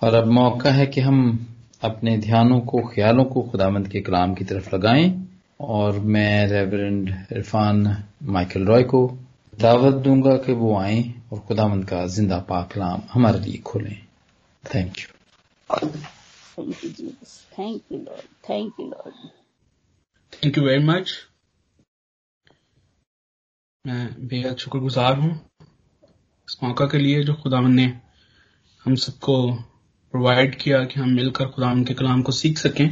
اور اب موقع ہے کہ ہم اپنے دھیانوں کو خیالوں کو خدامند کے کلام کی طرف لگائیں۔ اور میں ریورنڈ عرفان مائیکل رائے کو دعوت دوں گا کہ وہ آئیں اور خدامند کا زندہ پاک کلام ہمارے لیے کھولیں۔ Thank you thank you very much میں بے حد شکر گزار ہوں۔ اس موقع کے لیے جو خدا نے ہم سب کو پرووائڈ کیا کہ ہم مل کر خدا کے کلام کو سیکھ سکیں۔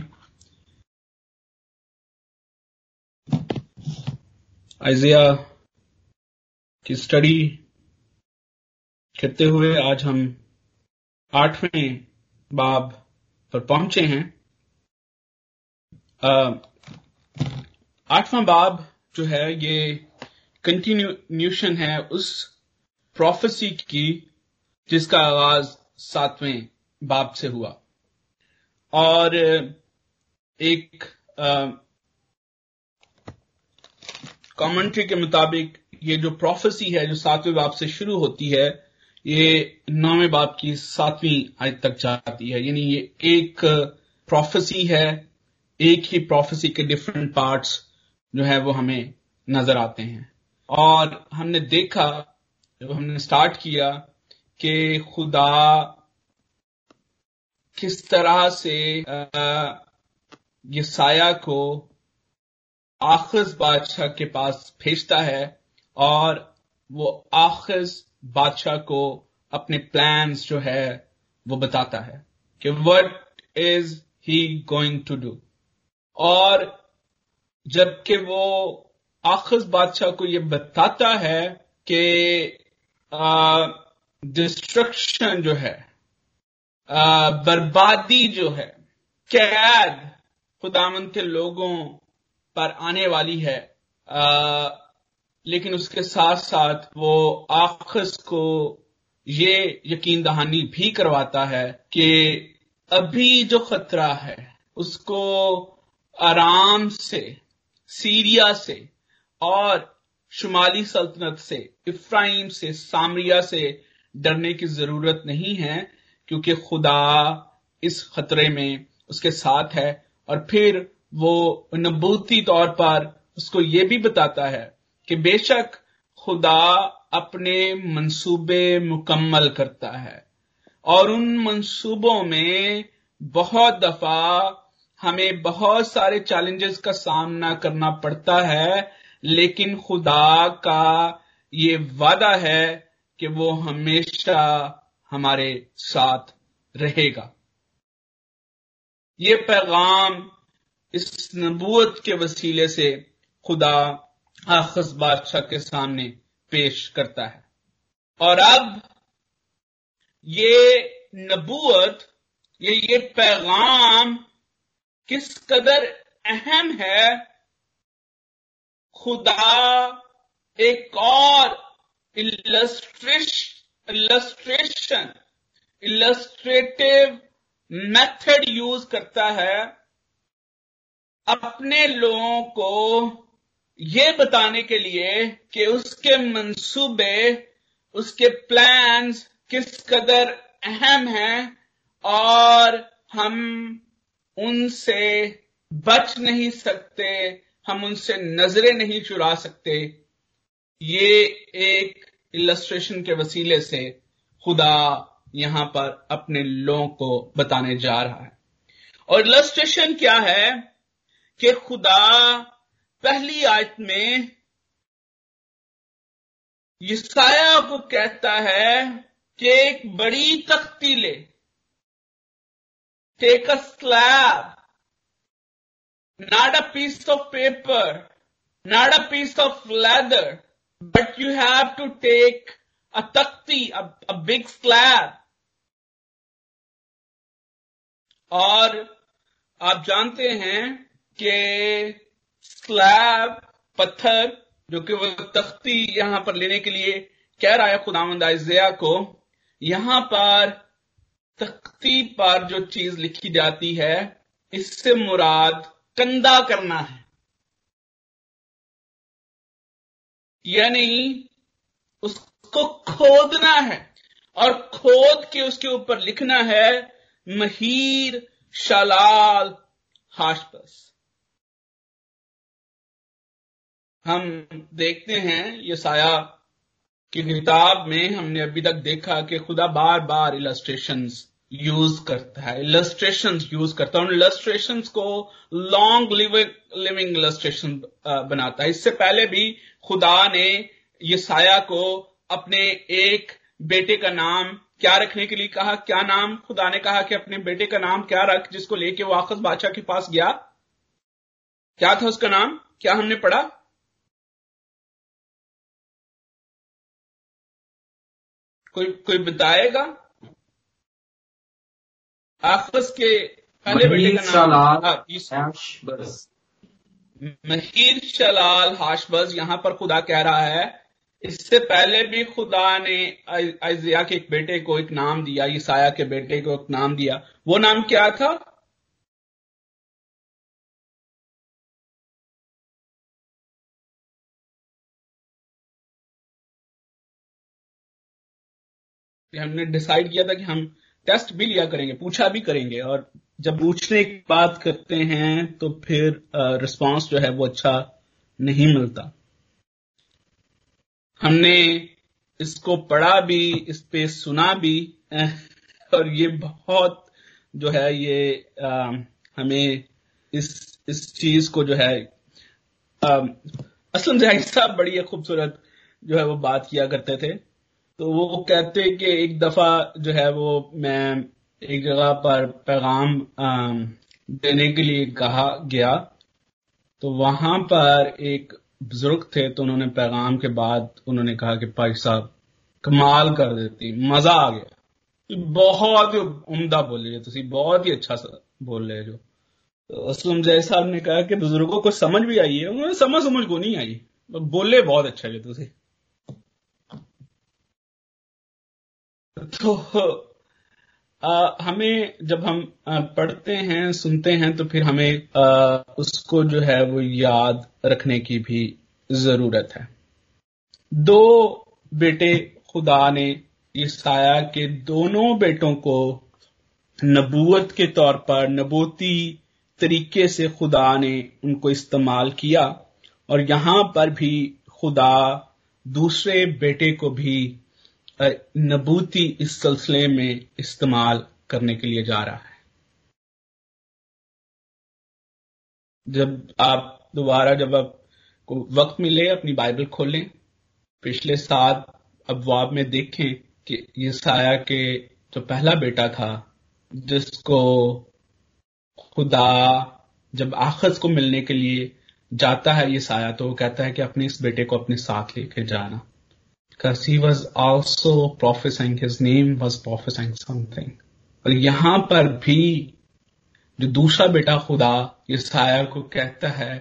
آئزیا کی اسٹڈی کرتے ہوئے آج ہم آٹھویں باب پر پہنچے ہیں۔ آٹھواں باب جو ہے یہ کنٹینیوشن ہے اس پروفیسی کی جس کا آغاز ساتویں باب سے ہوا۔ اور ایک کامنٹری کے مطابق یہ جو پروفیسی ہے، جو ساتویں باب سے شروع ہوتی ہے، یہ نویں باب کی ساتویں آج تک جاتی ہے۔ یعنی یہ ایک پروفیسی ہے، ایک ہی پروفیسی کے ڈفرینٹ پارٹس جو ہے وہ ہمیں نظر آتے ہیں۔ اور ہم نے دیکھا، جب ہم نے سٹارٹ کیا کہ خدا کس طرح سے یہ سایہ کو آخذ بادشاہ کے پاس بھیجتا ہے اور وہ آخذ بادشاہ کو اپنے پلانس جو ہے وہ بتاتا ہے کہ what is he going to do اور جبکہ وہ آخذ بادشاہ کو یہ بتاتا ہے کہ ڈسٹرکشن جو ہے بربادی جو ہے، قید خدامن کے لوگوں پر آنے والی ہے۔ لیکن اس کے ساتھ ساتھ وہ آخذ کو یہ یقین دہانی بھی کرواتا ہے کہ ابھی جو خطرہ ہے، اس کو آرام سے، سیریا سے اور شمالی سلطنت سے افراہیم سے، سامریا سے ڈرنے کی ضرورت نہیں ہے۔ کیونکہ خدا اس خطرے میں اس کے ساتھ ہے اور پھر وہ نبوتی طور پر اس کو یہ بھی بتاتا ہے کہ بے شک خدا اپنے منصوبے مکمل کرتا ہے اور ان منصوبوں میں بہت دفعہ ہمیں بہت سارے چیلنجز کا سامنا کرنا پڑتا ہے، لیکن خدا کا یہ وعدہ ہے کہ وہ ہمیشہ ہمارے ساتھ رہے گا۔ یہ پیغام اس نبوت کے وسیلے سے خدا آخذ بادشاہ کے سامنے پیش کرتا ہے۔ اور اب یہ نبوت، یہ یہ پیغام کس قدر اہم ہے؟ خدا ایک اور السٹریشن السٹریٹو میتھڈ یوز کرتا ہے۔ اپنے لوگوں کو یہ بتانے کے لیے کہ اس کے منصوبے، اس کے پلانز کس قدر اہم ہیں اور ہم ان سے بچ نہیں سکتے، ہم ان سے نظریں نہیں چرا سکتے۔ یہ ایک السٹریشن کے وسیلے سے خدا یہاں پر اپنے لوگوں کو بتانے جا رہا ہے۔ اور السٹریشن کیا ہے کہ خدا پہلی آیت میں یسایہ کو کہتا ہے کہ ایک بڑی تختی لے take a slab not a piece of paper, not a piece of leather, but you have to take a takti, a, a big slab. اور آپ جانتے ہیں کہ سلیب پتھر جو کہ وہ تختی یہاں پر لینے کے لیے کہہ رہا ہے خدا مند کو یہاں پر تختی پر جو چیز لکھی جاتی ہے اس سے مراد کندا کرنا ہے یعنی اس کو کھودنا ہے اور کھود کے اس کے اوپر لکھنا ہے مہیر شلال ہاشپس۔ ہم دیکھتے ہیں یہ سایہ کی کتاب میں ہم نے ابھی تک دیکھا کہ خدا بار بار السٹریشن یوز کرتا ہے السٹریشن یوز کرتا ہے۔ السٹریشن کو لانگ لیونگ السٹریشن بناتا ہے۔ اس سے پہلے بھی خدا نے یہ سایہ کو اپنے ایک بیٹے کا نام کیا رکھنے کے لیے کہا؟ کیا نام؟ خدا نے کہا کہ اپنے بیٹے کا نام کیا رکھ جس کو لے کے واقف بادشاہ کے پاس گیا۔ کیا تھا اس کا نام؟ کیا ہم نے پڑھا؟ کوئی کوئی بتائے گا؟ آفس کے پہلے بیٹے کا نام مہیر شلال ہاشبز یہاں پر خدا کہہ رہا ہے، اس سے پہلے بھی خدا نے ازیا کے ایک بیٹے کو ایک نام دیا عیسایا کے بیٹے کو ایک نام دیا۔ وہ نام کیا تھا؟ ہم نے ڈسائڈ کیا تھا کہ ہم ٹیسٹ بھی لیا کریں گے، پوچھا بھی کریں گے اور جب پوچھنے کی بات کرتے ہیں تو پھر رسپانس جو ہے وہ اچھا نہیں ملتا۔ ہم نے اس کو پڑھا بھی، اس پہ سنا بھی، اور یہ بہت جو ہے یہ ہمیں اس اس چیز کو جو ہے اسلم ظاہر صاحب بڑی خوبصورت جو ہے وہ بات کیا کرتے تھے۔ تو وہ کہتے کہ ایک دفعہ جو ہے وہ میں ایک جگہ پر پیغام دینے کے لیے کہا گیا۔ تو وہاں پر ایک بزرگ تھے، تو انہوں نے پیغام کے بعد انہوں نے کہا کہ بھائی صاحب، کمال کر دیتی، مزہ آ گیا۔ بہت ہی عمدہ بول رہے تھی بہت ہی اچھا بول رہے جو اسلم جی صاحب نے کہا کہ بزرگوں کو سمجھ بھی آئی ہے، انہوں نے سمجھ سمجھ کو نہیں آئی۔ بولے بہت اچھا جو تھی تو ہمیں جب ہم پڑھتے ہیں، سنتے ہیں، تو پھر ہمیں اس کو جو ہے وہ یاد رکھنے کی بھی ضرورت ہے۔ دو بیٹے خدا نے عیسایا کے دونوں بیٹوں کو نبوت کے طور پر نبوتی طریقے سے خدا نے ان کو استعمال کیا اور یہاں پر بھی خدا دوسرے بیٹے کو بھی نبوتی اس سلسلے میں استعمال کرنے کے لیے جا رہا ہے۔ جب آپ دوبارہ جب آپ کو وقت ملے، اپنی بائبل کھولیں، پچھلے سات ابواب میں دیکھیں کہ یہ سایہ کے جو پہلا بیٹا تھا، جس کو خدا جب آخذ کو ملنے کے لیے جاتا ہے، یہ سایہ تو وہ کہتا ہے کہ اپنے اس بیٹے کو اپنے ساتھ لے کے جانا۔ Because he was also prophesying, his name was prophesying something. اور یہاں پر بھی جو دوسرا بیٹا خدا یہ سایہ کو کہتا ہے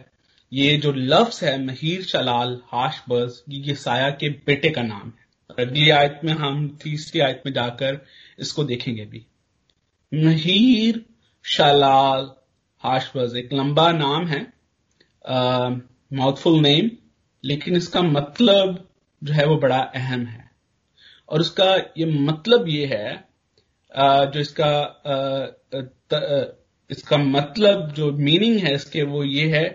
یہ جو لفظ ہے مہیر شلال ہاش بز یہ سایہ کے بیٹے کا نام ہے اگلی آیت میں ہم تیسری آیت میں جا کر اس کو دیکھیں گے بھی مہیر شلال ہاش بز ایک لمبا نام ہے ماؤتھ فل نیم لیکن اس کا مطلب جو ہے وہ بڑا اہم ہے۔ اور اس کا یہ مطلب یہ ہے جو اس کا اس کا مطلب جو میننگ ہے اس کے وہ یہ ہے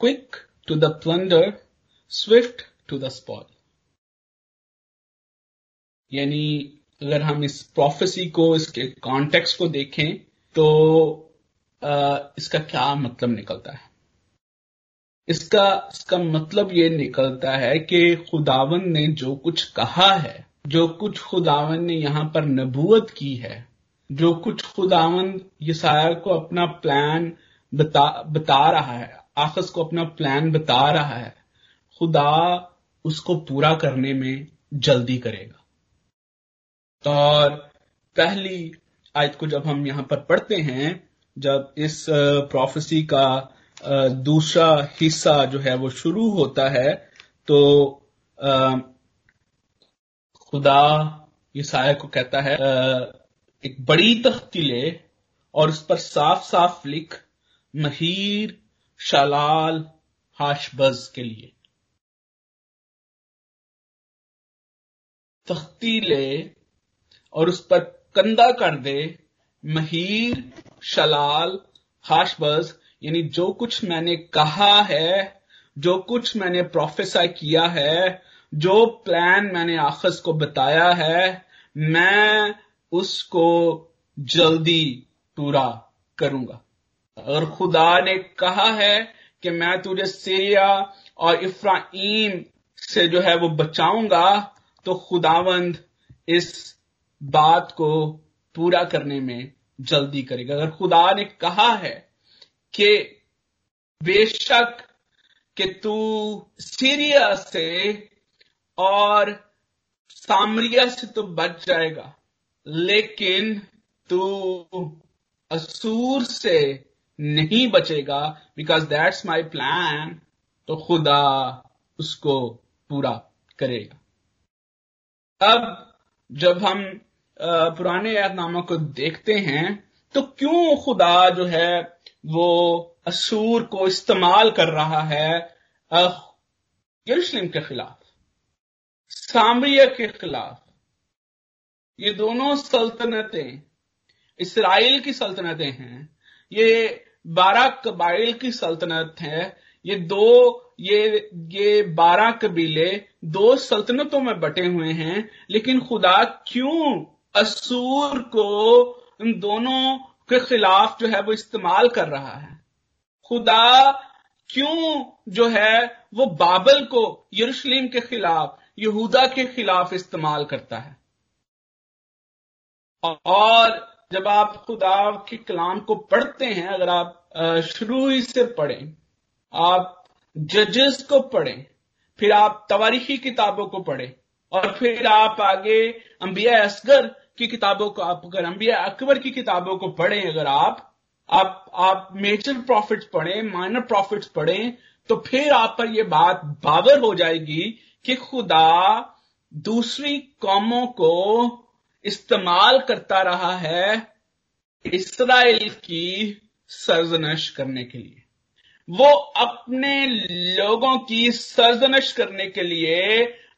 quick to the plunder swift to the spoil یعنی اگر ہم اس پروفیسی کو، اس کے کانٹیکس کو دیکھیں تو اس کا کیا مطلب نکلتا ہے؟ اس کا اس کا مطلب یہ نکلتا ہے کہ خداون نے جو کچھ کہا ہے، جو کچھ خداون نے یہاں پر نبوت کی ہے، جو کچھ خداون یسایہ کو اپنا پلان بتا بتا رہا ہے، آخذ کو اپنا پلان بتا رہا ہے، خدا اس کو پورا کرنے میں جلدی کرے گا۔ اور پہلی آیت کو جب ہم یہاں پر پڑھتے ہیں، جب اس پروفیسی کا دوسرا حصہ جو ہے وہ شروع ہوتا ہے تو خدا یہ سایہ کو کہتا ہے ایک بڑی تختی لے اور اس پر صاف صاف لکھ مہیر شالال ہاش بز کے لیے۔ تختی لے اور اس پر کندہ کر دے مہیر شلال خاشبز یعنی جو کچھ میں نے کہا ہے، جو کچھ میں نے پروفیسر کیا ہے، جو پلان میں نے آخذ کو بتایا ہے، میں اس کو جلدی پورا کروں گا۔ اور خدا نے کہا ہے کہ میں تجھے سیریا اور افراہیم سے جو ہے وہ بچاؤں گا، تو خداوند اس بات کو پورا کرنے میں جلدی کرے گا۔ اگر خدا نے کہا ہے کہ بے شک کہ تو سیریا سے اور سامریا سے تو بچ جائے گا، لیکن تو اسور سے نہیں بچے گا بیکاز دیٹس مائی پلان تو خدا اس کو پورا کرے گا۔ اب جب ہم پرانے یاد ناموں کو دیکھتے ہیں، تو کیوں خدا جو ہے وہ اسور کو استعمال کر رہا ہے یروشلم کے خلاف، سامریہ کے خلاف۔ یہ دونوں سلطنتیں، اسرائیل کی سلطنتیں ہیں، یہ بارہ قبائل کی سلطنت ہے یہ دو، یہ یہ بارہ قبیلے دو سلطنتوں میں بٹے ہوئے ہیں، لیکن خدا کیوں اسور کو ان دونوں کے خلاف جو ہے وہ استعمال کر رہا ہے۔ خدا کیوں جو ہے وہ بابل کو یروشلم کے خلاف، یہودا کے خلاف استعمال کرتا ہے۔ اور جب آپ خدا کے کلام کو پڑھتے ہیں، اگر آپ شروع ہی سے پڑھیں، آپ ججز کو پڑھیں، پھر آپ تواریخی کتابوں کو پڑھیں، اور پھر آپ آگے انبیاء اصغر کی کتابوں کو آپ اگر انبیاء اکبر کی کتابوں کو پڑھیں، اگر آپ آپ آپ میجر پروفٹس پڑھیں مائنر پروفٹس پڑھیں، تو پھر آپ پر یہ بات باور ہو جائے گی کہ خدا دوسری قوموں کو استعمال کرتا رہا ہے اسرائیل کی سرزنش کرنے کے لیے۔ وہ اپنے لوگوں کی سرزنش کرنے کے لیے،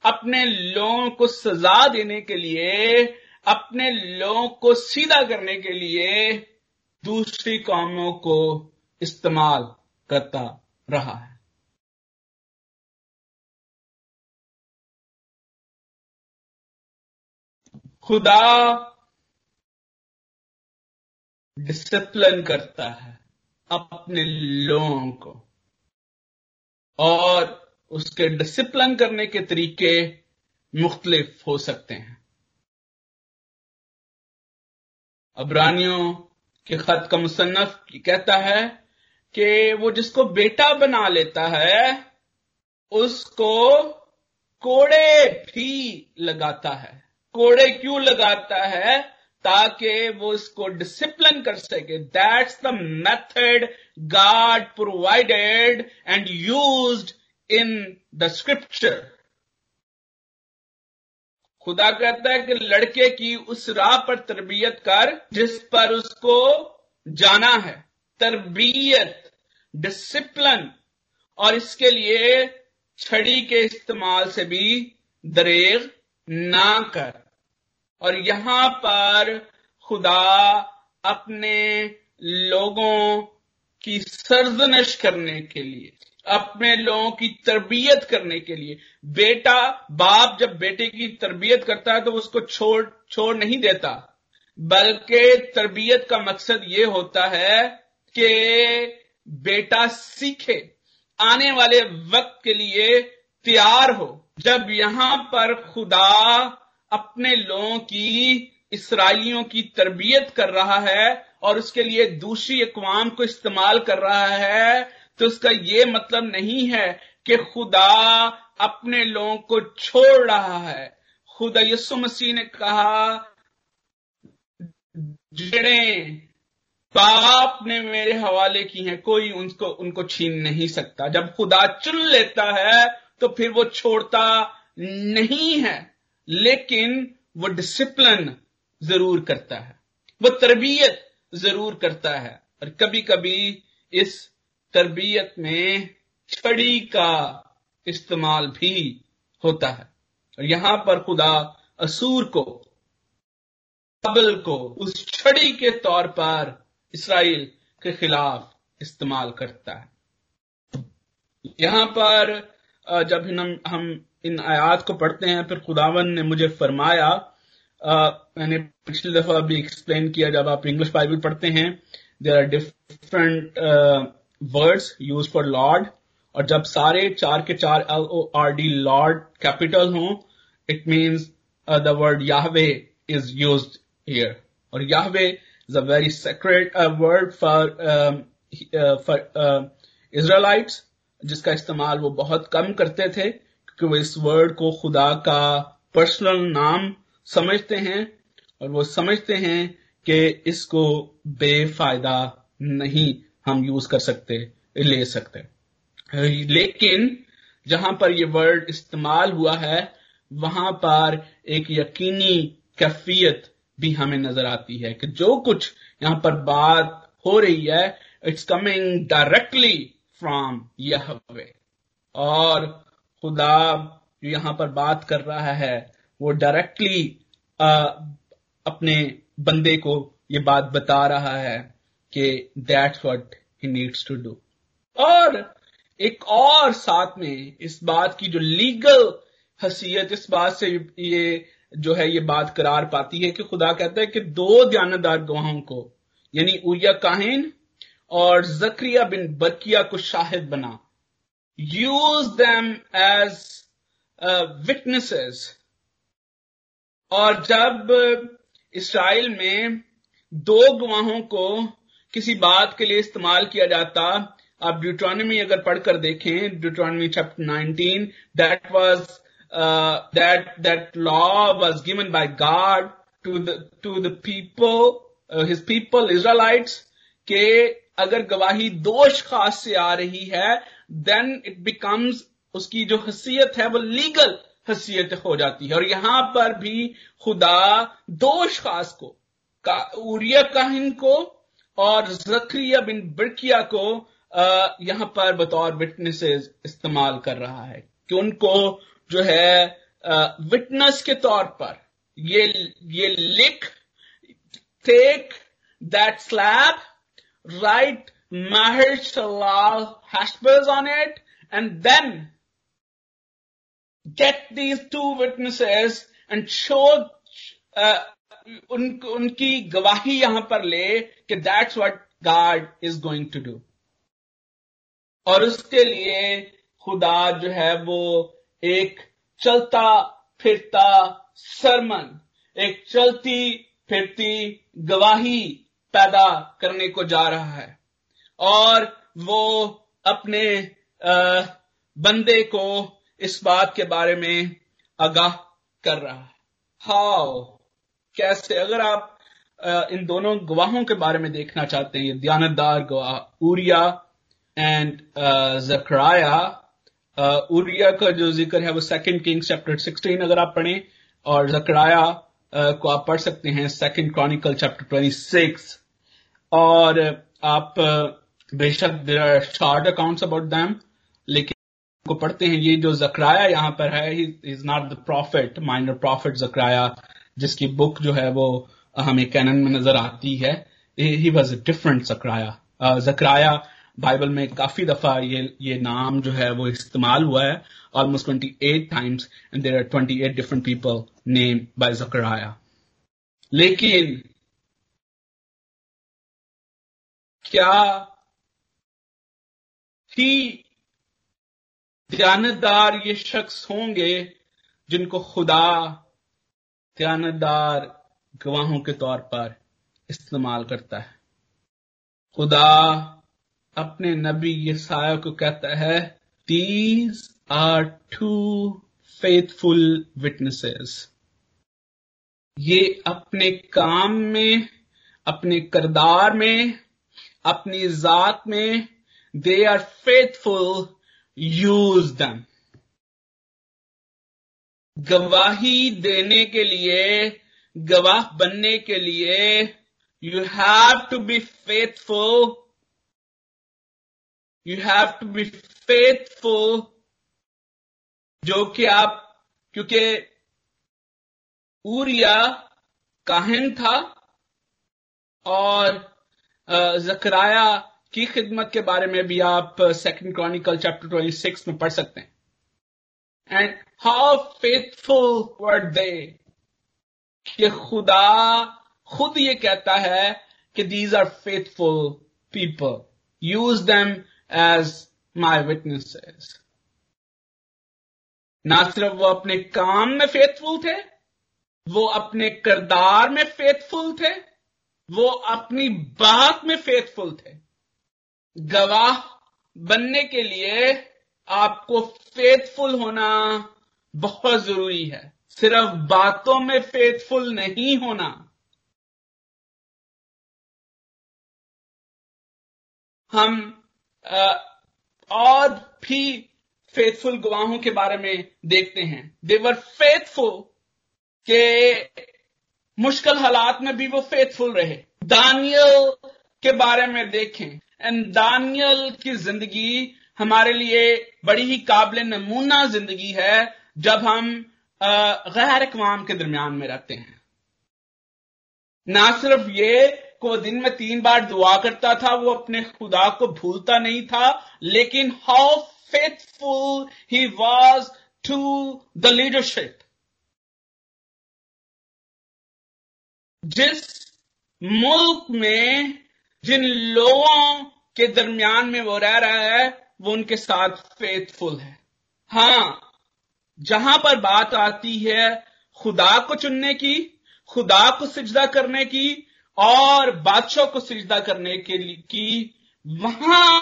اپنے لوگوں کو سزا دینے کے لیے اپنے لوگوں کو سیدھا کرنے کے لیے دوسری قوموں کو استعمال کرتا رہا ہے۔ خدا ڈسپلن کرتا ہے اپنے لوگوں کو۔ اور اس کے ڈسپلن کرنے کے طریقے مختلف ہو سکتے ہیں۔ ابرانیوں کے خط کا مصنف کہتا ہے کہ وہ جس کو بیٹا بنا لیتا ہے، اس کو کوڑے بھی لگاتا ہے۔ کوڑے کیوں لگاتا ہے؟ تاکہ وہ اس کو ڈسپلن کر سکے۔ That's the method God provided and used in the scripture خدا کہتا ہے کہ لڑکے کی اس راہ پر تربیت کر جس پر اس کو جانا ہے۔ تربیت ڈسپلن اور اس کے لیے چھڑی کے استعمال سے بھی دریغ نہ کر۔ اور یہاں پر خدا اپنے لوگوں کی سرزنش کرنے کے لیے اپنے لوگوں کی تربیت کرنے کے لیے۔ بیٹا، باپ جب بیٹے کی تربیت کرتا ہے تو اس کو چھوڑ چھوڑ نہیں دیتا۔ بلکہ تربیت کا مقصد یہ ہوتا ہے کہ بیٹا سیکھے، آنے والے وقت کے لیے تیار ہو۔ جب یہاں پر خدا اپنے لوگوں کی، اسرائیلیوں کی تربیت کر رہا ہے اور اس کے لیے دوسری اقوام کو استعمال کر رہا ہے تو اس کا یہ مطلب نہیں ہے کہ خدا اپنے لوگوں کو چھوڑ رہا ہے۔ خدا یسو مسیح نے کہا، جڑے باپ نے میرے حوالے کی ہیں، کوئی ان کو ان کو چھین نہیں سکتا۔ جب خدا چن لیتا ہے تو پھر وہ چھوڑتا نہیں ہے، لیکن وہ ڈسپلن ضرور کرتا ہے۔ وہ تربیت ضرور کرتا ہے۔ اور کبھی کبھی اس تربیت میں چھڑی کا استعمال بھی ہوتا ہے۔ اور یہاں پر خدا اسور کو بابل کو اس چھڑی کے طور پر اسرائیل کے خلاف استعمال کرتا ہے۔ یہاں پر جب ہم ان آیات کو پڑھتے ہیں، پھر خداون نے مجھے فرمایا میں نے پچھلی دفعہ بھی ایکسپلین کیا جب آپ انگلش بائبل پڑھتے ہیں۔ There are different words use for Lord اور جب سارے چار کے چار L O R D Lord capital ہوں it means the word Yahweh is used here اور Yahweh is a very secret word for for Israelites جس کا استعمال وہ بہت کم کرتے تھے، کیونکہ وہ اس ورڈ کو خدا کا پرسنل نام سمجھتے ہیں، اور وہ سمجھتے ہیں کہ اس کو بے فائدہ نہیں ہم یوز کر سکتے، لے سکتے۔ لیکن جہاں پر یہ ورڈ استعمال ہوا ہے، وہاں پر ایک یقینی کیفیت بھی ہمیں نظر آتی ہے کہ جو کچھ یہاں پر بات ہو رہی ہے اٹس کمنگ ڈائریکٹلی فرام یہ اور خدا جو یہاں پر بات کر رہا ہے، وہ ڈائریکٹلی اپنے بندے کو یہ بات بتا رہا ہے۔ کہ that's what he needs to do. اور ایک اور ساتھ میں اس بات کی جو لیگل حیثیت اس بات سے یہ جو ہے یہ بات قرار پاتی ہے کہ خدا کہتا ہے کہ دو دیانتدار گواہوں کو یعنی اویا کاہن اور زکریہ بن برکیا کو شاہد بنا۔ یوز دیم ایز وٹنسز اور جب اسرائیل میں دو گواہوں کو کسی بات کے لیے استعمال کیا جاتا؟ آپ ڈیوٹرانمی اگر پڑھ کر دیکھیں Deuteronomy chapter nineteen that was that that law was given by God to the people his people Israelites کہ اگر گواہی دوش خاص سے آ رہی ہے دین اٹ بیکمز اس کی جو حیثیت ہے، وہ لیگل حیثیت ہو جاتی ہے۔ اور یہاں پر بھی خدا دوش خاص کو اوریا کاہن کو اور زکریہ بن برکیا کو یہاں پر بطور وٹنس استعمال کر رہا ہے کہ ان کو جو ہے وٹنس کے طور پر یہ یہ لکھ take that slab write Maher Shalal Hashbaz on it and then get these two witnesses and show uh, ان, ان کی گواہی یہاں پر لے کہ that's what God is going to do اور اس کے لیے خدا جو ہے وہ ایک چلتا پھرتا سرمن ایک چلتی پھرتی گواہی پیدا کرنے کو جا رہا ہے۔ اور وہ اپنے بندے کو اس بات کے بارے میں آگاہ کر رہا ہے۔ ہاؤ کیسے اگر آپ ان دونوں گواہوں کے بارے میں دیکھنا چاہتے ہیں یہ دیانتدار گواہ اوریا اینڈ زکرایا اوریا کا جو ذکر ہے وہ سیکنڈ کنگ چیپٹر سکسٹین اگر آپ پڑھیں، اور زکرایا کو آپ پڑھ سکتے ہیں second Chronicle chapter twenty six اور آپ بے شک شارٹ اکاؤنٹس اباؤٹ دیم لیکن کو پڑھتے ہیں یہ جو زکرایا یہاں پر ہے is not the prophet minor prophet Zechariah جس کی بک جو ہے وہ ہمیں کینن میں نظر آتی ہے he was a different Zechariah Zechariah Bible میں کافی دفعہ یہ یہ نام جو ہے وہ استعمال ہوا ہے almost twenty eight times there are twenty eight different people name by Zechariah لیکن، کیا ہی دیانتدار یہ شخص ہوں گے جن کو خدا دیانتدار گواہوں کے طور پر استعمال کرتا ہے۔ خدا اپنے نبی یہ سایہ کو کہتا ہے these are two faithful witnesses یہ اپنے کام میں، اپنے کردار میں، اپنی ذات میں they are faithful use them گواہی دینے کے لیے، گواہ بننے کے لیے you have to be faithful you have to be faithful جو کہ آپ، کیونکہ اوریا کاہن تھا اور زکرایا کی خدمت کے بارے میں بھی آپ second Chronicle chapter twenty six میں پڑھ سکتے ہیں۔ And how faithful they کہ خدا خود یہ کہتا ہے کہ these are faithful people use them as my witness نہ صرف وہ اپنے کام میں فیتھ فل تھے، وہ اپنے کردار میں فیتھ فل تھے، وہ اپنی بات میں فیتھ فل تھے۔ گواہ بننے کے لیے آپ کو فیتھ فل ہونا بہت ضروری ہے۔ صرف باتوں میں فیتھ فل نہیں ہونا۔ ہم اور بھی فیتھ فل گواہوں کے بارے میں دیکھتے ہیں۔ دیور فیتھ فل کہ مشکل حالات میں بھی وہ فیتھ فل رہے۔ دانیل کے بارے میں دیکھیں۔ اینڈ دانیل کی زندگی ہمارے لیے بڑی ہی قابل نمونہ زندگی ہے جب ہم غیر اقوام کے درمیان میں رہتے ہیں۔ نہ صرف یہ کہ وہ دن میں تین بار دعا کرتا تھا، وہ اپنے خدا کو بھولتا نہیں تھا، لیکن how faithful he was to the leadership جس ملک میں، جن لوگوں کے درمیان میں وہ رہ رہا ہے وہ ان کے ساتھ فیتھ فل ہے۔ ہاں جہاں پر بات آتی ہے خدا کو چننے کی، خدا کو سجدہ کرنے کی اور بادشاہ کو سجدہ کرنے کے کی، وہاں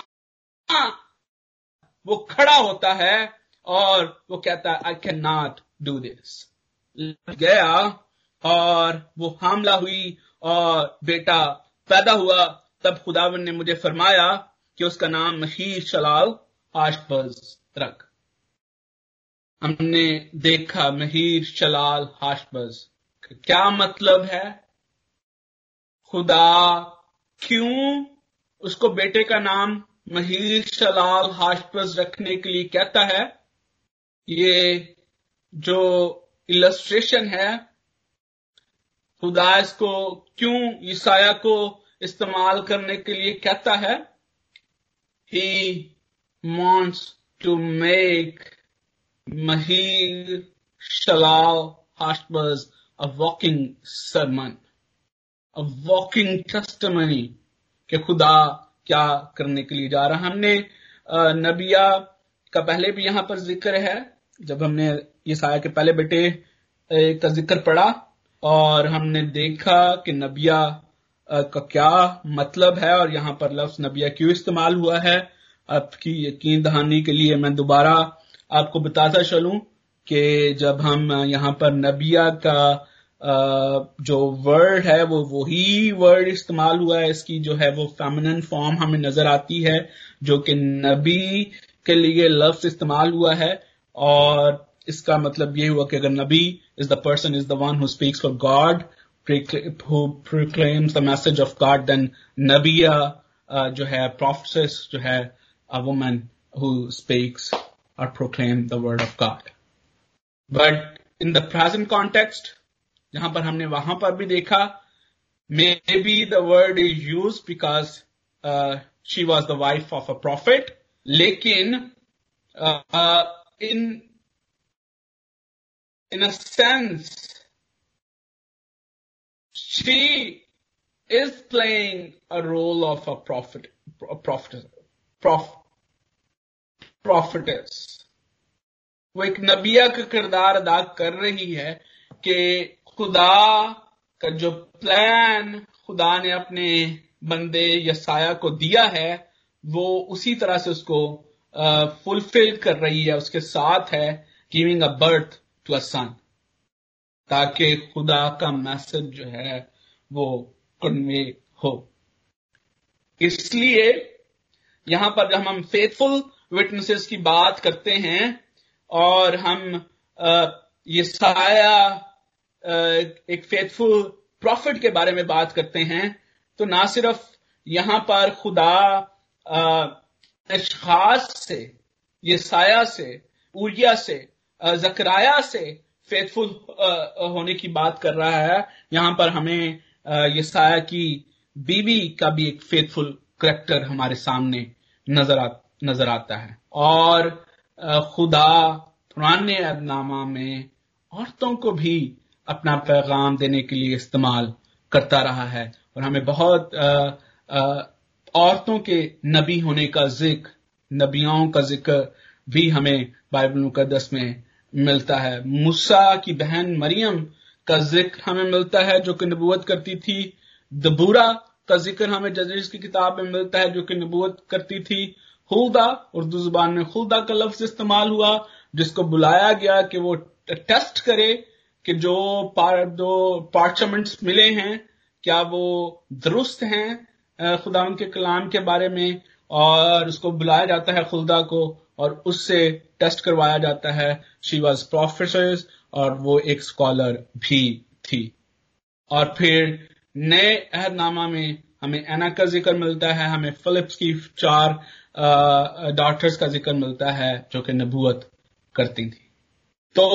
وہ کھڑا ہوتا ہے اور وہ کہتا ہے I can not do this گیا اور وہ حاملہ ہوئی اور بیٹا پیدا ہوا، تب خداون نے مجھے فرمایا کہ اس کا نام مشیر شلال ہاشپز رکھ۔ ہم نے دیکھا مہیر شلال ہاشپز کیا مطلب ہے؟ خدا، کیوں اس کو بیٹے کا نام مہیر شلال ہاشپز رکھنے کے لیے کہتا ہے؟ یہ جو السٹریشن ہے، خدا اس کو کیوں عیسایا کو استعمال کرنے کے لیے کہتا ہے؟ He wants to make Maher Shalal Hashbaz a walking sermon a walking testimony کہ خدا کیا کرنے کے لیے جا رہا ہم نے نبیا کا پہلے بھی یہاں پر ذکر ہے۔ جب ہم نے یہ سایہ کے پہلے بیٹے کا ذکر پڑا اور ہم نے دیکھا کہ نبیا کا کیا مطلب ہے اور یہاں پر لفظ نبیہ کیوں استعمال ہوا ہے؟ آپ کی یقین دہانی کے لیے میں دوبارہ آپ کو بتاتا چلوں کہ جب ہم یہاں پر نبیہ کا جو ورڈ ہے، وہ وہی ورڈ استعمال ہوا ہے، اس کی جو ہے وہ فیمنن فارم ہمیں نظر آتی ہے، جو کہ نبی کے لیے لفظ استعمال ہوا ہے، اور اس کا مطلب یہ ہوا کہ اگر نبی is the person is the one who speaks for God who proclaims the message of God, then Nabiya uh, jo hai, prophetess a woman who speaks or proclaims the word of God. But in the present context, wahan par bhi dekha, maybe the word is used because uh, she was the wife of a prophet, uh, uh, in in a sense she is playing a role of a prophet, a prophet, prof, prophetess. وہ ایک نبیہ کا کردار ادا کر رہی ہے کہ خدا کا جو پلان خدا نے اپنے بندے یا سایہ کو دیا ہے وہ اسی طرح سے اس کو فلفل کر رہی ہے اس کے ساتھ ہے giving a birth to a son تاکہ خدا کا میسج جو ہے وہ کنوے ہو۔ اس لیے یہاں پر جب ہم فیتھ فل وٹنس کی بات کرتے ہیں اور ہم یہ سایہ ایک فیتھ فل پروفٹ کے بارے میں بات کرتے ہیں، تو نہ صرف یہاں پر خدا اشخاص سے، یہ سایہ سے اوریا سے زکرایا سے فیتھ فل ہونے کی بات کر رہا ہے۔ یہاں پر ہمیں یہ سایہ کی بیوی کا بھی ایک فیتھ فل کریکٹر ہمارے سامنے نظر نظر آتا ہے۔ اور خدا پرانے نامہ میں عورتوں کو بھی اپنا پیغام دینے کے لیے استعمال کرتا رہا ہے۔ اور ہمیں بہت عورتوں کے نبی ہونے کا ذکر، نبیوں کا ذکر بھی ہمیں بائبل مقدس میں ملتا ہے۔ مسا کی بہن مریم کا ذکر ہمیں ملتا ہے جو کہ نبوت کرتی تھی۔ دبورا کا ذکر ہمیں ججز کی کتاب میں ملتا ہے جو کہ نبوت کرتی تھی۔ خلدا اردو زبان میں خلدا کا لفظ استعمال ہوا، جس کو بلایا گیا کہ وہ ٹیسٹ کرے کہ جو پارچمنٹس ملے ہیں، کیا وہ درست ہیں خدا ان کے کلام کے بارے میں، اور اس کو بلایا جاتا ہے خلدا کو، اور اس سے ٹیسٹ کروایا جاتا ہے۔ شی واز پروفیسر اور وہ ایک اسکالر بھی تھی۔ اور پھر نئے عہد نامہ میں ہمیں اینا کا ذکر ملتا ہے، ہمیں فلپس کی چار ڈاکٹرز کا ذکر ملتا ہے جو کہ نبوت کرتی تھی۔ تو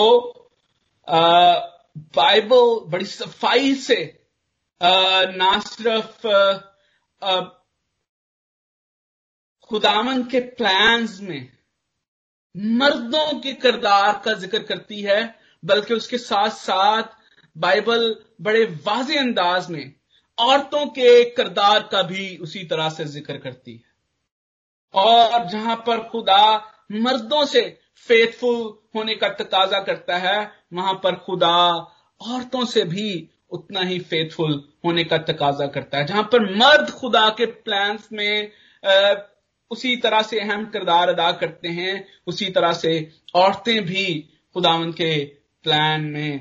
بائبل بڑی صفائی سے نہ صرف خداون کے پلانز میں مردوں کے کردار کا ذکر کرتی ہے بلکہ اس کے ساتھ ساتھ بائبل بڑے واضح انداز میں عورتوں کے کردار کا بھی اسی طرح سے ذکر کرتی ہے۔ اور جہاں پر خدا مردوں سے فیتھ فل ہونے کا تقاضا کرتا ہے، وہاں پر خدا عورتوں سے بھی اتنا ہی فیتھ فل ہونے کا تقاضا کرتا ہے۔ جہاں پر مرد خدا کے پلانس میں اسی طرح سے اہم کردار ادا کرتے ہیں، اسی طرح سے عورتیں بھی خداون کے پلان میں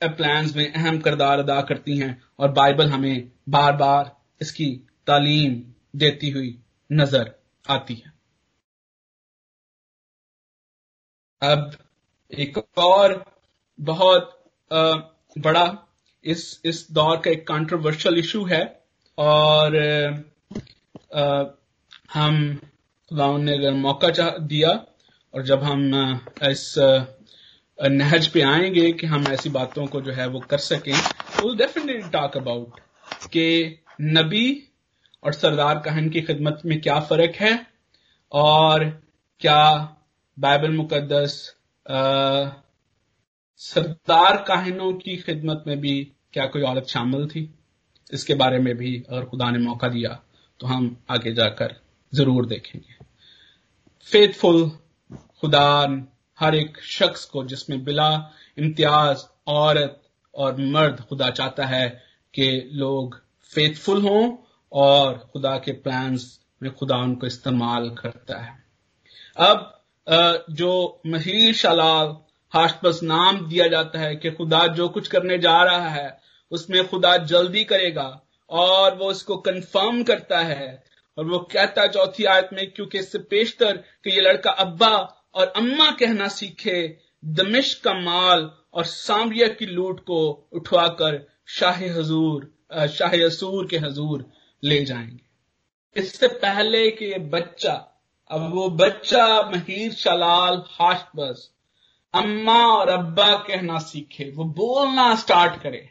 پلانز میں اہم کردار ادا کرتی ہیں اور بائبل ہمیں بار بار اس کی تعلیم دیتی ہوئی نظر آتی ہے۔ اب ایک اور بہت بڑا اس اس دور کا ایک کانٹروورشل ایشو ہے اور ہم نے اگر موقع دیا اور جب ہم اس نہج پہ آئیں گے کہ ہم ایسی باتوں کو جو ہے وہ کر سکیں۔ ول ڈیفینیٹلی ٹاک اباؤٹ کہ نبی اور سردار کہن کی خدمت میں کیا فرق ہے اور کیا بائبل مقدس سردار کاہنوں کی خدمت میں بھی کیا کوئی عورت شامل تھی؟ اس کے بارے میں بھی اگر خدا نے موقع دیا تو ہم آگے جا کر ضرور دیکھیں گے۔ فیتھ فل خدا ہر ایک شخص کو جس میں بلا امتیاز، عورت اور مرد خدا چاہتا ہے کہ لوگ فیتھ فل ہوں اور خدا کے پلانز میں خدا ان کو استعمال کرتا ہے۔ اب جو مہیر شلال ہاش بس نام دیا جاتا ہے کہ خدا جو کچھ کرنے جا رہا ہے، اس میں خدا جلدی کرے گا اور وہ اس کو کنفرم کرتا ہے اور وہ کہتا چوتھی آیت میں، کیونکہ اس سے پیشتر کہ یہ لڑکا ابا اور اما کہنا سیکھے دمش کا مال اور سامریہ کی لوٹ کو اٹھوا کر شاہ حضور شاہ اسور کے حضور لے جائیں گے۔ اس سے پہلے کہ یہ بچہ، اب وہ بچہ مہیر شلال ہاش بس اما اور ابا کہنا سیکھے، وہ بولنا سٹارٹ کرے۔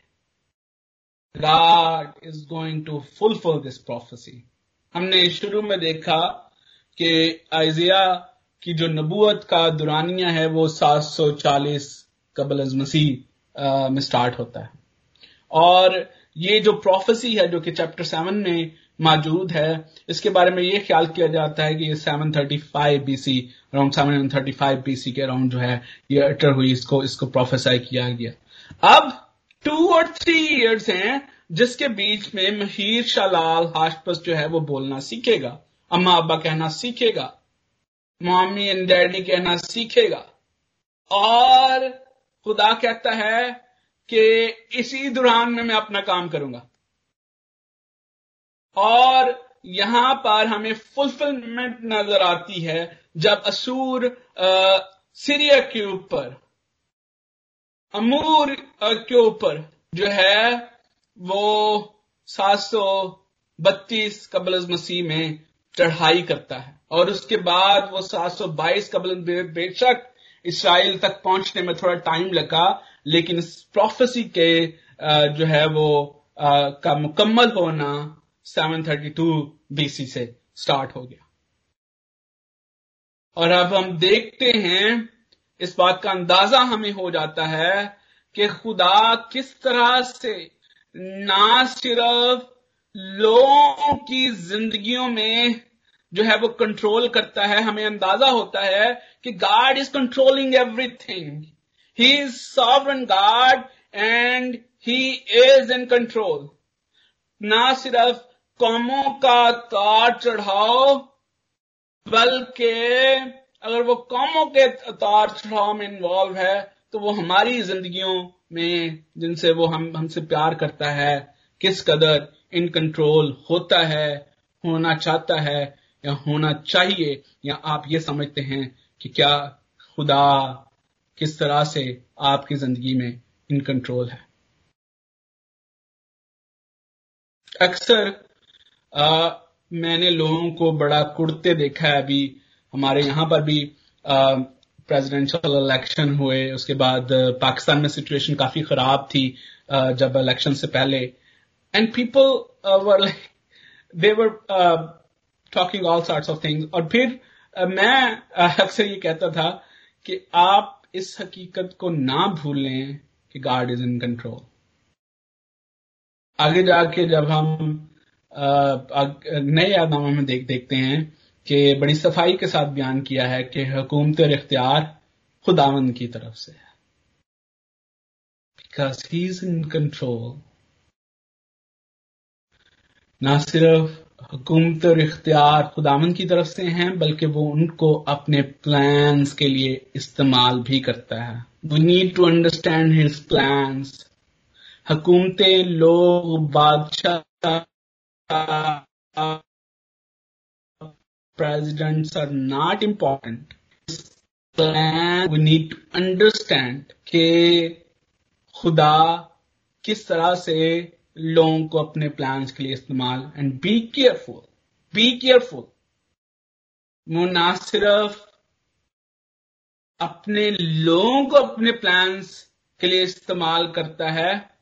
God is going to fulfil this prophecy ہم نے شروع میں دیکھا کہ آئزیا کی جو نبوت کا دورانیہ ہے وہ سات سو چالیس قبل از مسیح میں سٹارٹ ہوتا ہے۔ اور یہ جو پروفیسی ہے جو کہ چیپٹر سیون میں موجود ہے، اس کے بارے میں یہ خیال کیا جاتا ہے کہ یہ seven thirty five B C, around seven thirty five B C کے اراؤنڈ جو ہے یہ اٹر ہوئی، اس کو اس کو پروفیسائی کیا گیا۔ اب ٹو اور تھری ایئرس ہیں جس کے بیچ میں مہیر شالال ہاشپس جو ہے وہ بولنا سیکھے گا اما ابا کہنا سیکھے گا۔ مامی اینڈ ڈیڈی کہنا سیکھے گا۔ اور خدا کہتا ہے کہ اسی دوران میں میں اپنا کام کروں گا۔ اور یہاں پر ہمیں فلفلمنٹ نظر آتی ہے جب اسور سیریا کے اوپر، امور کے اوپر جو ہے وہ سات سو بتیس قبل مسیح میں چڑھائی کرتا ہے۔ اور اس کے بعد وہ سات سو بائیس قبل بے شک اسرائیل تک پہنچنے میں تھوڑا ٹائم لگا، لیکن اس پروفیسی کے جو ہے وہ کا مکمل ہونا seven thirty two B C سے سٹارٹ ہو گیا۔ اور اب ہم دیکھتے ہیں، اس بات کا اندازہ ہمیں ہو جاتا ہے کہ خدا کس طرح سے نہ صرف لوگوں کی زندگیوں میں جو ہے وہ کنٹرول کرتا ہے، ہمیں اندازہ ہوتا ہے کہ God is controlling everything he is sovereign God and he is in control نہ صرف قوموں کا تار چڑھاؤ، بلکہ اگر وہ قوموں کے تار چڑھاؤ میں انوالو ہے، تو وہ ہماری زندگیوں میں جن سے وہ ہم ہم سے پیار کرتا ہے، کس قدر ان کنٹرول ہوتا ہے، ہونا چاہتا ہے۔ یا ہونا چاہیے یا آپ یہ سمجھتے ہیں کہ کیا خدا کس طرح سے آپ کی زندگی میں ان کنٹرول ہے؟ اکثر آ, میں نے لوگوں کو بڑا کڑتے دیکھا ہے ابھی ہمارے یہاں پر بھی پریزیڈینشل الیکشن ہوئے اس کے بعد پاکستان میں سچویشن کافی خراب تھی جب الیکشن سے پہلے۔ And people they were talking all sorts of thing اور پھر میں اکثر یہ کہتا تھا کہ آپ اس حقیقت کو نہ بھولیں کہ گاڈ از ان کنٹرول آگے جا کے جب ہم نئے یادناموں میں دیکھ، دیکھتے ہیں کہ بڑی صفائی کے ساتھ بیان کیا ہے کہ حکومت اور اختیار خداون کی طرف سے ہے. Because he is in control نہ صرف حکومت اور اختیار خداون کی طرف سے ہیں، بلکہ وہ ان کو اپنے پلانس کے لیے استعمال بھی کرتا ہے we need to understand his plans حکومتیں، لوگ، بادشاہ، presidents are not important. Plan we need to understand کہ خدا کس طرح سے لوگوں کو اپنے پلانس کے لیے استعمال and be careful be careful وہ نہ صرف اپنے لوگوں کو اپنے پلانس کے لیے استعمال کرتا ہے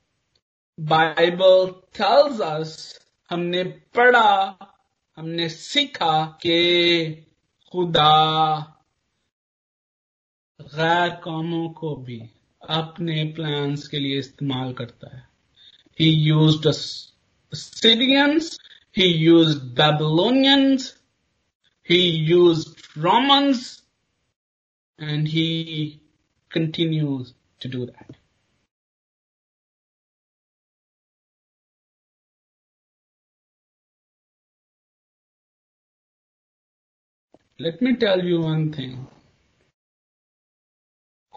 بائبل tells us ہم نے پڑھا، ہم نے سیکھا کہ خدا غیر قوموں کو بھی اپنے پلانس کے لیے استعمال کرتا ہے۔ He used Syrians. He used Babylonians. He used Romans. And he continues to do that. Let me tell you one thing.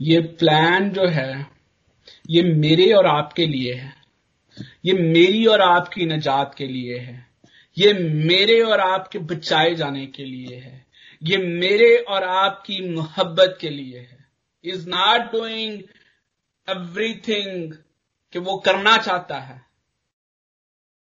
یہ پلان جو ہے، یہ میرے اور آپ کے لیے ہے۔ یہ میری اور آپ کی نجات کے لیے ہے۔ یہ میرے اور آپ کے بچائے جانے کے لیے ہے۔ یہ میرے اور آپ کی محبت کے لیے ہے۔ Is not doing every thing کہ وہ کرنا چاہتا ہے۔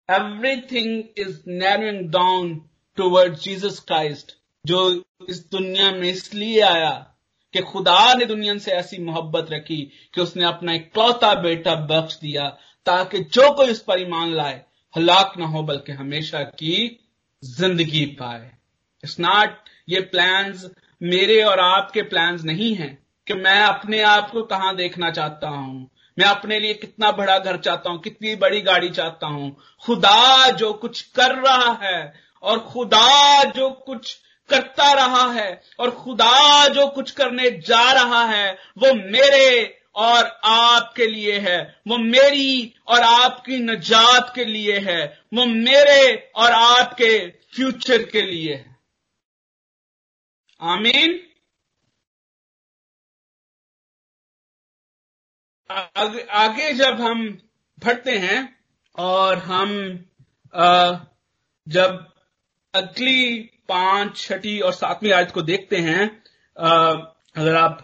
Everything is narrowing down toward Jesus Christ جو اس دنیا میں اس لیے آیا کہ خدا نے دنیا سے ایسی محبت رکھی کہ اس نے اپنا ایک بیٹا بخش دیا تاکہ جو کوئی اس پر ایمان لائے، ہلاک نہ ہو بلکہ ہمیشہ کی زندگی پائے۔ اٹس ناٹ یہ پلانز میرے اور آپ کے پلانز نہیں ہیں کہ میں اپنے آپ کو کہاں دیکھنا چاہتا ہوں۔ میں اپنے لیے کتنا بڑا گھر چاہتا ہوں، کتنی بڑی گاڑی چاہتا ہوں۔ خدا جو کچھ کر رہا ہے اور خدا جو کچھ کرتا رہا ہے اور خدا جو کچھ کرنے جا رہا ہے وہ میرے اور آپ کے لیے ہے، وہ میری اور آپ کی نجات کے لیے ہے، وہ میرے اور آپ کے فیوچر کے لیے ہے۔ آمین۔ آگے جب ہم بڑھتے ہیں اور ہم جب اگلی پانچ، چھٹی اور ساتویں آیت کو دیکھتے ہیں۔ اگر آپ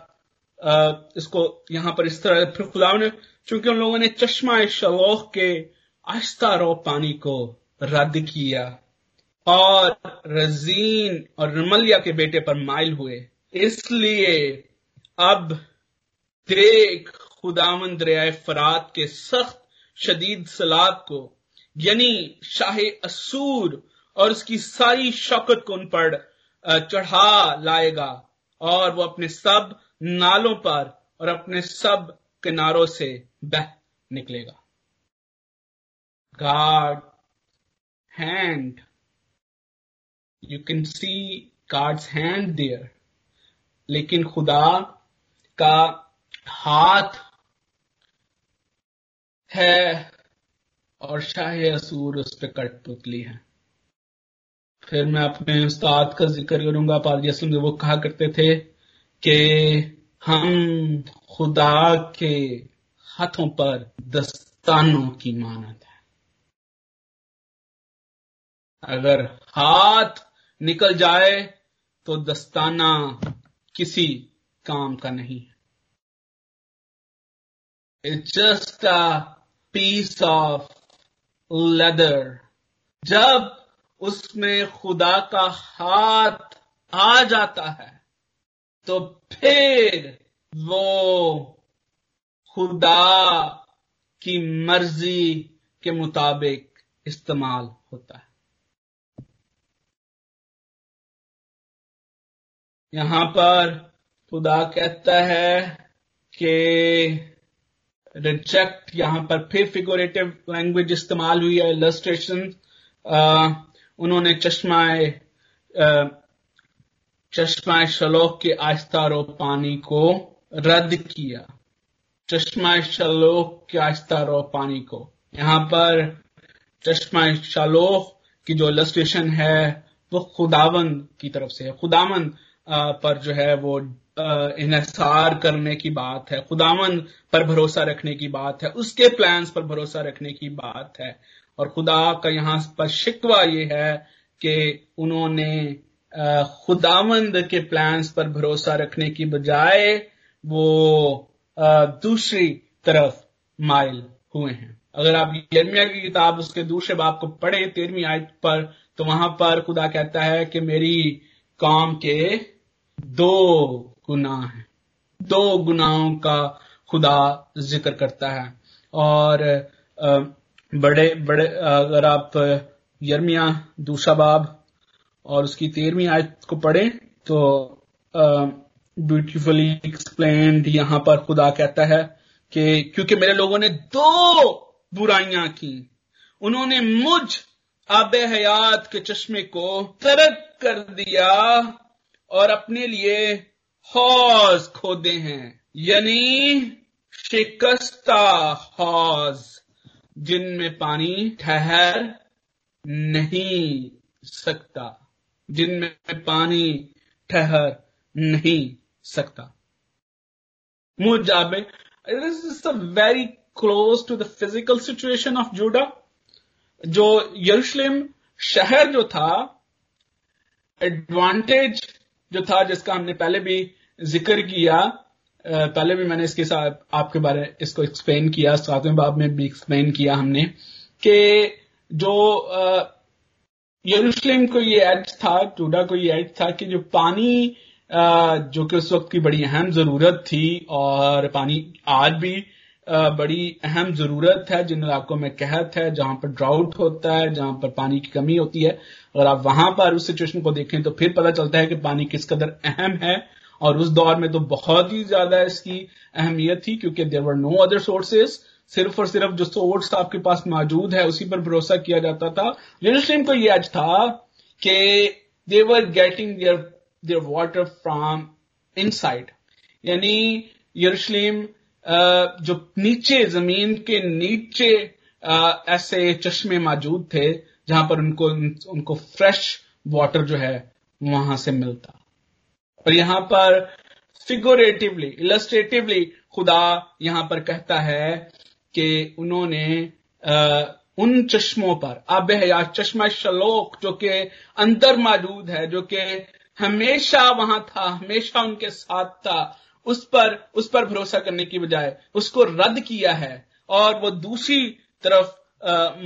اس کو یہاں پر اس طرح پھر خدا نے چونکہ ان لوگوں نے چشمہ شلوخ کے آہستہ رو پانی کو رد کیا اور رزین اور رملیا کے بیٹے پر مائل ہوئے۔ اس لیے اب دیکھ خداون دریائے فرات کے سخت شدید سلاد کو یعنی شاہ اسور اور اس کی ساری شوکت کو ان پر چڑھا لائے گا۔ اور وہ اپنے سب نالوں پر اور اپنے سب کناروں سے بہ نکلے گا۔ God hand, you can see God's hand there. لیکن خدا کا ہاتھ ہے اور شاہ اسور اس پہ کٹ پتلی ہے۔ پھر میں اپنے استاد کا ذکر کروں گا پادری اسلم جو وہ کہا کرتے تھے کہ ہم خدا کے ہاتھوں پر دستانوں کی مانت ہے اگر ہاتھ نکل جائے تو دستانہ کسی کام کا نہیں ہے۔ جسٹ پیس آف لیدر جب اس میں خدا کا ہاتھ آ جاتا ہے، تو پھر وہ خدا کی مرضی کے مطابق استعمال ہوتا ہے۔ یہاں پر خدا کہتا ہے کہ ریجیکٹ، یہاں پر پھر فیگوریٹو لینگویج استعمال ہوئی ہے السٹریشن انہوں نے چشمہ چشمہ شلوک کے آہستہ رو پانی کو رد کیا۔ چشمہ شلوک کے آہستہ رو پانی کو۔ یہاں پر چشمہ شلوخ کی جو السٹریشن ہے، وہ خداون کی طرف سے ہے۔ خداون پر جو ہے وہ انحصار کرنے کی بات ہے۔ خداون پر بھروسہ رکھنے کی بات ہے۔ اس کے پلانس پر بھروسہ رکھنے کی بات ہے۔ اور خدا کا یہاں پر شکوہ یہ ہے کہ انہوں نے خداوند کے پلانس پر بھروسہ رکھنے کی بجائے وہ دوسری طرف مائل ہوئے ہیں۔ اگر آپ یرمیا کی کتاب اس کے دوسرے باپ کو پڑھیں، تیرہویں آیت پر، تو وہاں پر خدا کہتا ہے کہ میری کام کے دو گناہ ہیں۔ دو گناہوں کا خدا ذکر کرتا ہے۔ اور بڑے بڑے، اگر آپ یرمیا، دوسرا باب اور اس کی تیرہویں آیت کو پڑھیں تو بیوٹیفلی ایکسپلینڈ یہاں پر خدا کہتا ہے کہ کیونکہ میرے لوگوں نے دو برائیاں کی، انہوں نے مجھ آب حیات کے چشمے کو ترک کر دیا اور اپنے لیے حوض کھودے ہیں یعنی شکستہ حوض۔ جن میں پانی ٹھہر نہیں سکتا، جن میں پانی ٹھہر نہیں سکتا۔ مجھے very close to the physical situation of Judah جو یروشلم شہر جو تھا ایڈوانٹیج جو تھا، جس کا ہم نے پہلے بھی ذکر کیا پہلے بھی میں نے اس کے ساتھ آپ کے بارے اس کو ایکسپلین کیا، ساتویں باب میں بھی ایکسپلین کیا ہم نے کہ جو یروشلم کو یہ ایج تھا، ٹوڈا کو یہ ایج تھا کہ جو پانی جو کہ اس وقت کی بڑی اہم ضرورت تھی اور پانی آج بھی بڑی اہم ضرورت ہے، جن علاقوں میں قحط ہے، جہاں پر ڈراؤٹ ہوتا ہے، جہاں پر پانی کی کمی ہوتی ہے۔ اگر آپ وہاں پر اس سچویشن کو دیکھیں تو پھر پتہ چلتا ہے کہ پانی کس قدر اہم ہے۔ اور اس دور میں تو بہت ہی زیادہ اس کی اہمیت تھی، کیونکہ there were no other sources صرف اور صرف جو سورس آپ کے پاس موجود ہے، اسی پر بھروسہ کیا جاتا تھا۔ یروشلم کو یہ آج تھا کہ they were getting their their water from inside یعنی یروشلم جو نیچے زمین کے نیچے ایسے چشمے موجود تھے جہاں پر ان کو ان کو فریش واٹر جو ہے وہاں سے ملتا۔ اور یہاں پر فیگوریٹولی السٹریٹولی خدا یہاں پر کہتا ہے کہ انہوں نے ان چشموں پر، آب حیات چشمہ شلوک جو کہ اندر موجود ہے، جو کہ ہمیشہ وہاں تھا، ہمیشہ ان کے ساتھ تھا، اس پر اس پر بھروسہ کرنے کی بجائے اس کو رد کیا ہے اور وہ دوسری طرف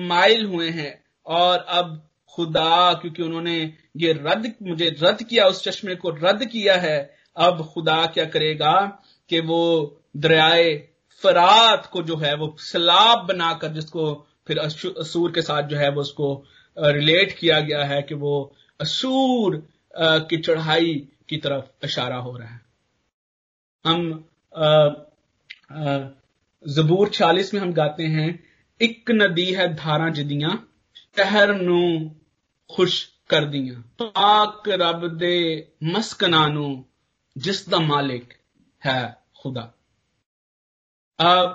مائل ہوئے ہیں اور اب خدا، کیونکہ انہوں نے یہ رد، مجھے رد کیا، اس چشمے کو رد کیا ہے۔ اب خدا کیا کرے گا کہ وہ دریائے فرات کو جو ہے، وہ سیلاب بنا کر، جس کو پھر اسور کے ساتھ جو ہے، وہ اس کو ریلیٹ کیا گیا ہے کہ وہ اسور کی چڑھائی کی طرف اشارہ ہو رہا ہے۔ ہم زبور چالیس میں ہم گاتے ہیں ایک ندی ہے دھارا جدیاں شہر نو خوش کر دیا پاک رب دے مسکنانو جس دا مالک ہے خدا۔ اب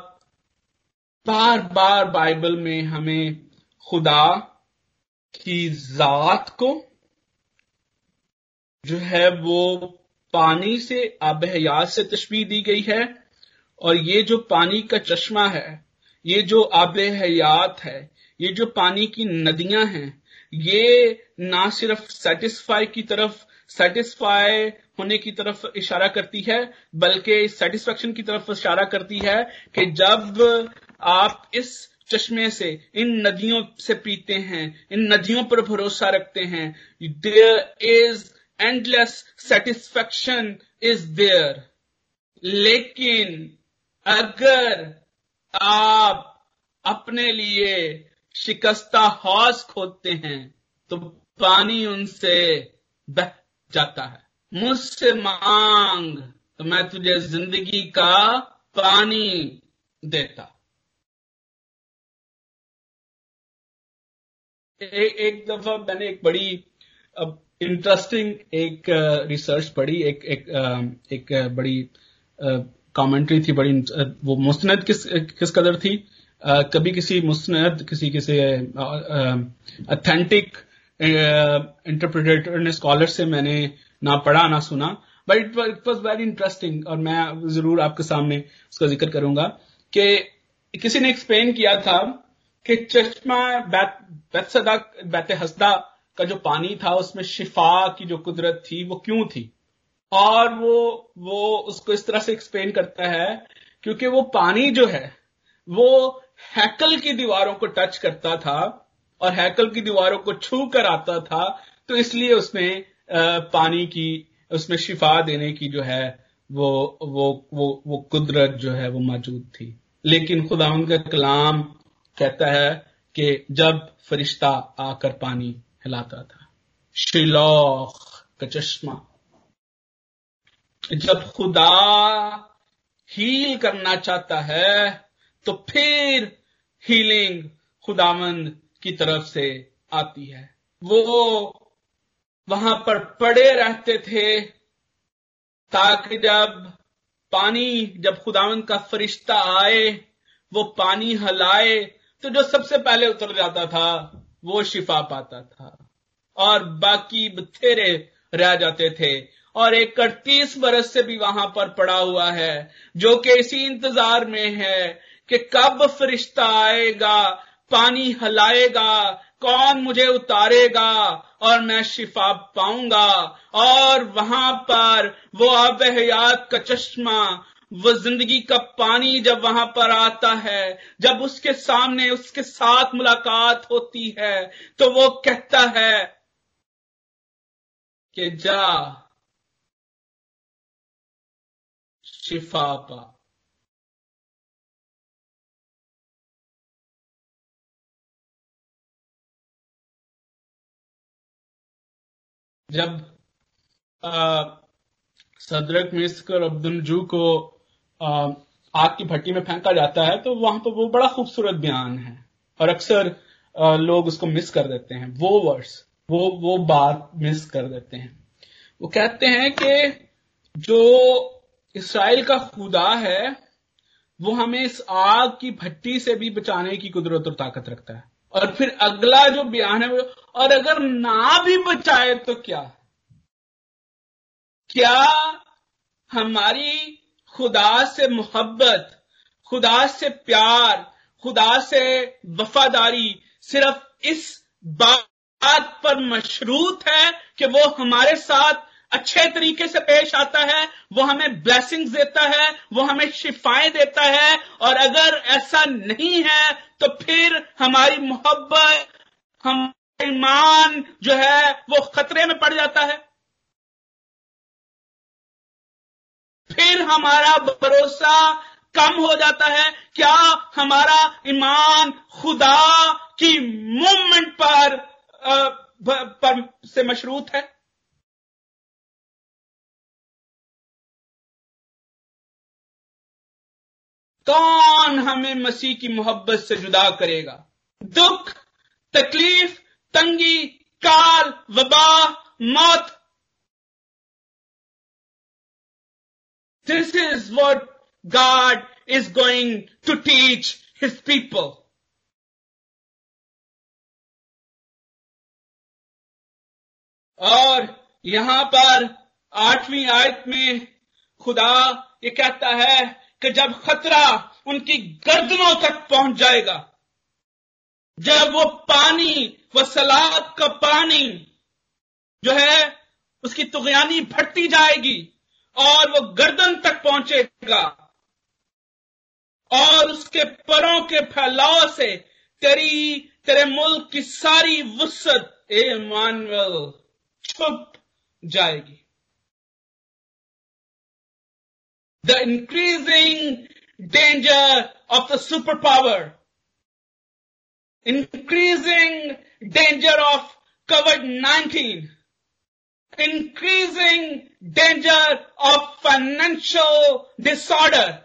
بار بار بائبل میں ہمیں خدا کی ذات کو جو ہے وہ پانی سے آب حیات سے تشبیح دی گئی ہے، اور یہ جو پانی کا چشمہ ہے، یہ جو آب حیات ہے، یہ جو پانی کی ندیاں ہیں یہ نہ صرف سیٹسفائی کی طرف سیٹسفائی ہونے کی طرف اشارہ کرتی ہے، بلکہ سیٹسفیکشن کی طرف اشارہ کرتی ہے کہ جب آپ اس چشمے سے، ان ندیوں سے پیتے ہیں، ان ندیوں پر بھروسہ رکھتے ہیں there is endless satisfaction is there لیکن اگر آپ اپنے لیے شکستہ حوض کھودتے ہیں تو پانی ان سے بہ جاتا ہے۔ مجھ سے مانگ تو میں تجھے زندگی کا پانی دیتا۔ ایک دفعہ میں نے ایک بڑی انٹرسٹنگ ایک ریسرچ پڑھی، ایک ایک ایک بڑی کامنٹری تھی، بڑی وہ مستند کس کس قدر تھی؟ کبھی کسی مستند کسی کسی اتھینٹک انٹرپریٹر نے اسکالر سے میں نے نہ پڑھا نہ سنا but it was very interesting اور میں ضرور آپ کے سامنے اس کا ذکر کروں گا کہ کسی نے ایکسپلین کیا تھا کہ چشمہ بیت صدا، بیت حسدہ کا جو پانی تھا، اس میں شفا کی جو قدرت تھی، وہ کیوں تھی؟ اور وہ وہ اس کو اس طرح سے ایکسپلین کرتا ہے کیونکہ وہ پانی جو ہے، وہ ہیکل کی دیواروں کو ٹچ کرتا تھا اور ہیکل کی دیواروں کو چھو کر آتا تھا تو اس لیے اس میں پانی کی اس میں شفا دینے کی جو ہے وہ وہ وہ, وہ قدرت جو ہے وہ موجود تھی۔ لیکن خدا ان کا کلام کہتا ہے کہ جب فرشتہ آ کر پانی ہلاتا تھا۔ شیلوخ کا چشمہ۔ جب خدا ہیل کرنا چاہتا ہے تو پھر ہیلنگ خداوند کی طرف سے آتی ہے۔ وہ وہاں پر پڑے رہتے تھے تاکہ جب پانی، جب خداوند کا فرشتہ آئے، وہ پانی ہلائے، تو جو سب سے پہلے اتر جاتا تھا، وہ شفا پاتا تھا۔ اور باقی بتھیرے رہ جاتے تھے۔ اور ایک اڑتیس برس سے بھی وہاں پر پڑا ہوا ہے، جو کہ اسی انتظار میں ہے۔ کہ کب فرشتہ آئے گا، پانی ہلائے گا، کون مجھے اتارے گا اور میں شفا پاؤں گا۔ اور وہاں پر وہ آب حیات کا چشمہ، وہ زندگی کا پانی جب وہاں پر آتا ہے، جب اس کے سامنے اس کے ساتھ ملاقات ہوتی ہے، تو وہ کہتا ہے کہ جا، شفا پا۔ جب صدرک مسکر عبد الجو کو آگ کی بھٹی میں پھینکا جاتا ہے تو وہاں پہ وہ بڑا خوبصورت بیان ہے اور اکثر لوگ اس کو مس کر دیتے ہیں، وہ ورڈس وہ وہ بات مس کر دیتے ہیں۔ وہ کہتے ہیں کہ جو اسرائیل کا خدا ہے، وہ ہمیں اس آگ کی بھٹی سے بھی بچانے کی قدرت اور طاقت رکھتا ہے۔ اور پھر اگلا جو بیان ہے وہ اور اگر نہ بھی بچائے تو کیا کیا ہماری خدا سے محبت، خدا سے پیار، خدا سے وفاداری صرف اس بات پر مشروط ہے کہ وہ ہمارے ساتھ اچھے طریقے سے پیش آتا ہے وہ ہمیں بلیسنگز دیتا ہے وہ ہمیں شفائیں دیتا ہے اور اگر ایسا نہیں ہے تو پھر ہماری محبت ہم ایمان جو ہے وہ خطرے میں پڑ جاتا ہے۔ پھر ہمارا بھروسہ کم ہو جاتا ہے۔ کیا ہمارا ایمان خدا کی مومنٹ پر, پر سے مشروط ہے؟ کون ہمیں مسیح کی محبت سے جدا کرے گا؟ دکھ، تکلیف، تنگی کال وبا، موت۔ This is what God is going to teach his people اور یہاں پر آٹھویں آیت میں خدا یہ کہتا ہے کہ جب خطرہ ان کی گردنوں تک پہنچ جائے گا، جب وہ پانی، وہ سلاد کا پانی جو ہے، اس کی تغیانی پھٹتی جائے گی اور وہ گردن تک پہنچے گا اور اس کے پروں کے پھیلاؤ سے تیری، تیرے ملک کی ساری وسط اے مانول چھپ جائے گی۔ The increasing danger of the superpower, increasing danger of COVID-19, increasing danger of financial disorder,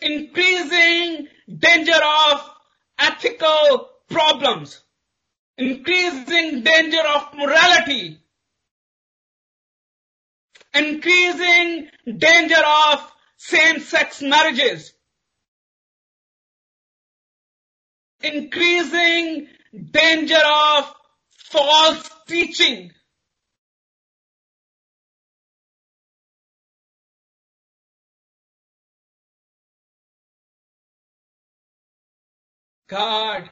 increasing danger of ethical problems, increasing danger of morality, increasing danger of same-sex marriages, increasing danger of false teaching, God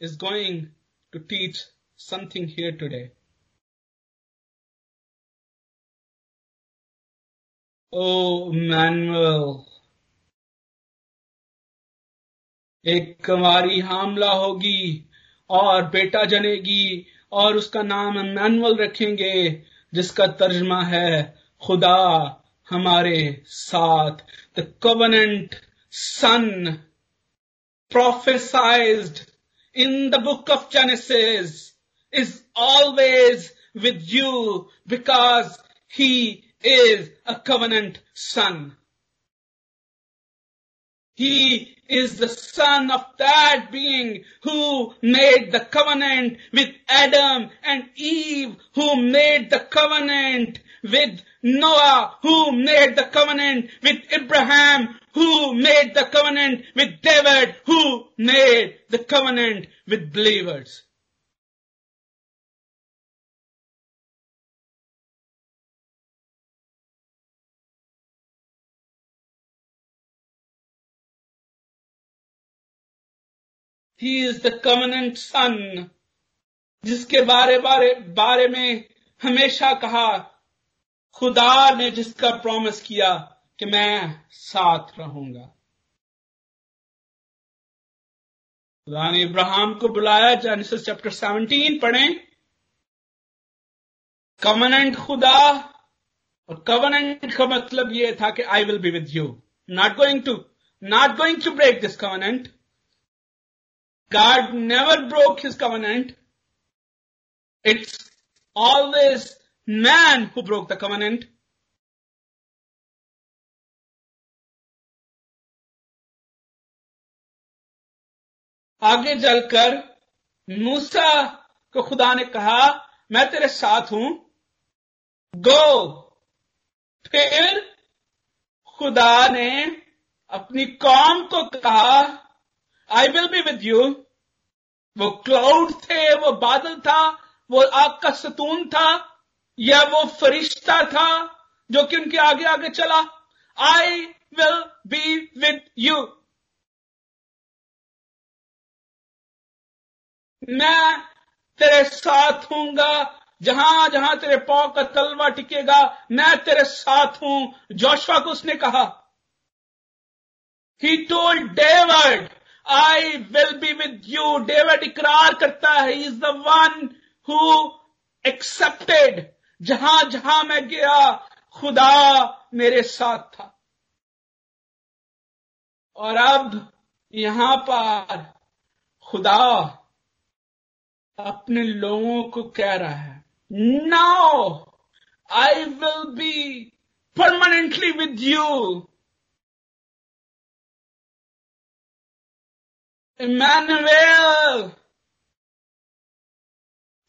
is going to teach something here today. Emmanuel. ایک کماری حاملہ ہوگی اور بیٹا جنے گی اور اس کا نام مینوئل رکھیں گے، جس کا ترجمہ ہے، خدا ہمارے ساتھ۔ The covenant son prophesized in the book of Genesis is always with you because he is a covenant son. He is the son of that being who made the covenant with Adam and Eve, who made the covenant with Noah, who made the covenant with Abraham, who made the covenant with David, who made the covenant with believers. He is the covenant son جس کے بارے بارے بارے میں ہمیشہ کہا، خدا نے جس کا پرومس کیا کہ میں ساتھ رہوں گا۔ خدا نے ابراہم کو بلایا جانس چیپٹر سیونٹین پڑھیں۔ کمنٹ خدا، اور کورنٹ کا مطلب یہ تھا کہ I will be with you not going to not going to break this covenant God never broke his covenant. It's always man who broke the covenant. آگے چل کر موسا کو خدا نے کہا، میں تیرے ساتھ ہوں گو پھر خدا نے اپنی قوم کو کہا I will be with you وہ کلاؤڈ تھے، وہ بادل تھا، وہ آگ کا ستون تھا، یا وہ فرشتہ تھا جو کہ ان کے آگے آگے چلا۔ I will be with you میں تیرے ساتھ ہوں گا، جہاں جہاں تیرے پاؤ کا تلوا ٹکے گا، میں تیرے ساتھ ہوں۔ جوشوا کو اس نے کہا۔ He told David I will be with you David اقرار کرتا ہے is the one who accepted جہاں جہاں میں گیا خدا میرے ساتھ تھا اور اب یہاں پر خدا اپنے لوگوں کو کہہ رہا ہے now I will be permanently with you Emmanuel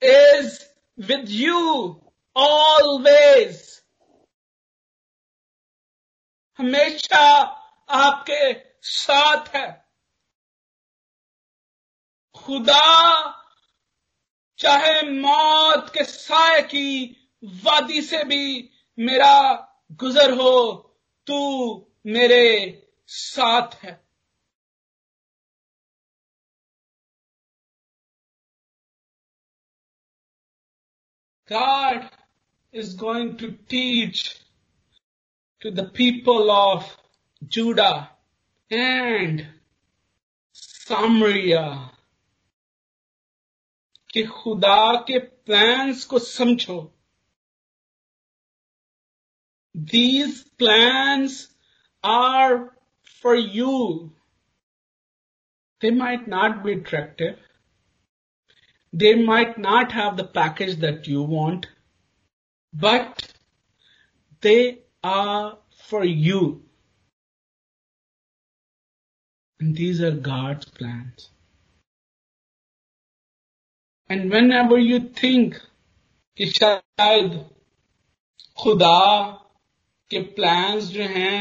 is with you always. ہمیشہ آپ کے ساتھ ہے خدا چاہے موت کے سائے کی وادی سے بھی میرا گزر ہو، تو میرے ساتھ ہے God is going to teach to the people of Judah and Samaria کہ خدا کے پلانس کو سمجھو these plans are for you they might not be attractive they might not have the package that you want but they are for you these are God's plans and whenever you think کہ شاید خدا کے plans جو ہیں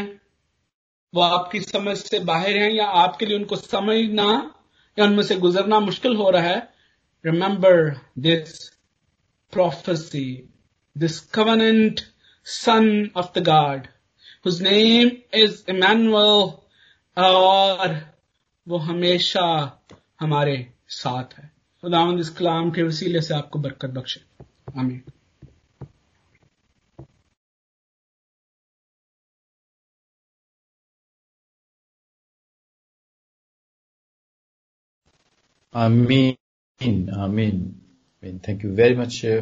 وہ آپ کی سمجھ سے باہر ہیں یا آپ کے لیے ان کو سمجھنا یا ان میں سے گزرنا مشکل ہو رہا ہے remember this prophecy this covenant son of the God his name is Emmanuel اور وہ ہمیشہ ہمارے ساتھ ہے خداوند اس کلام کے وسیلے سے آپ کو برکت بخشے آمین آمین آمین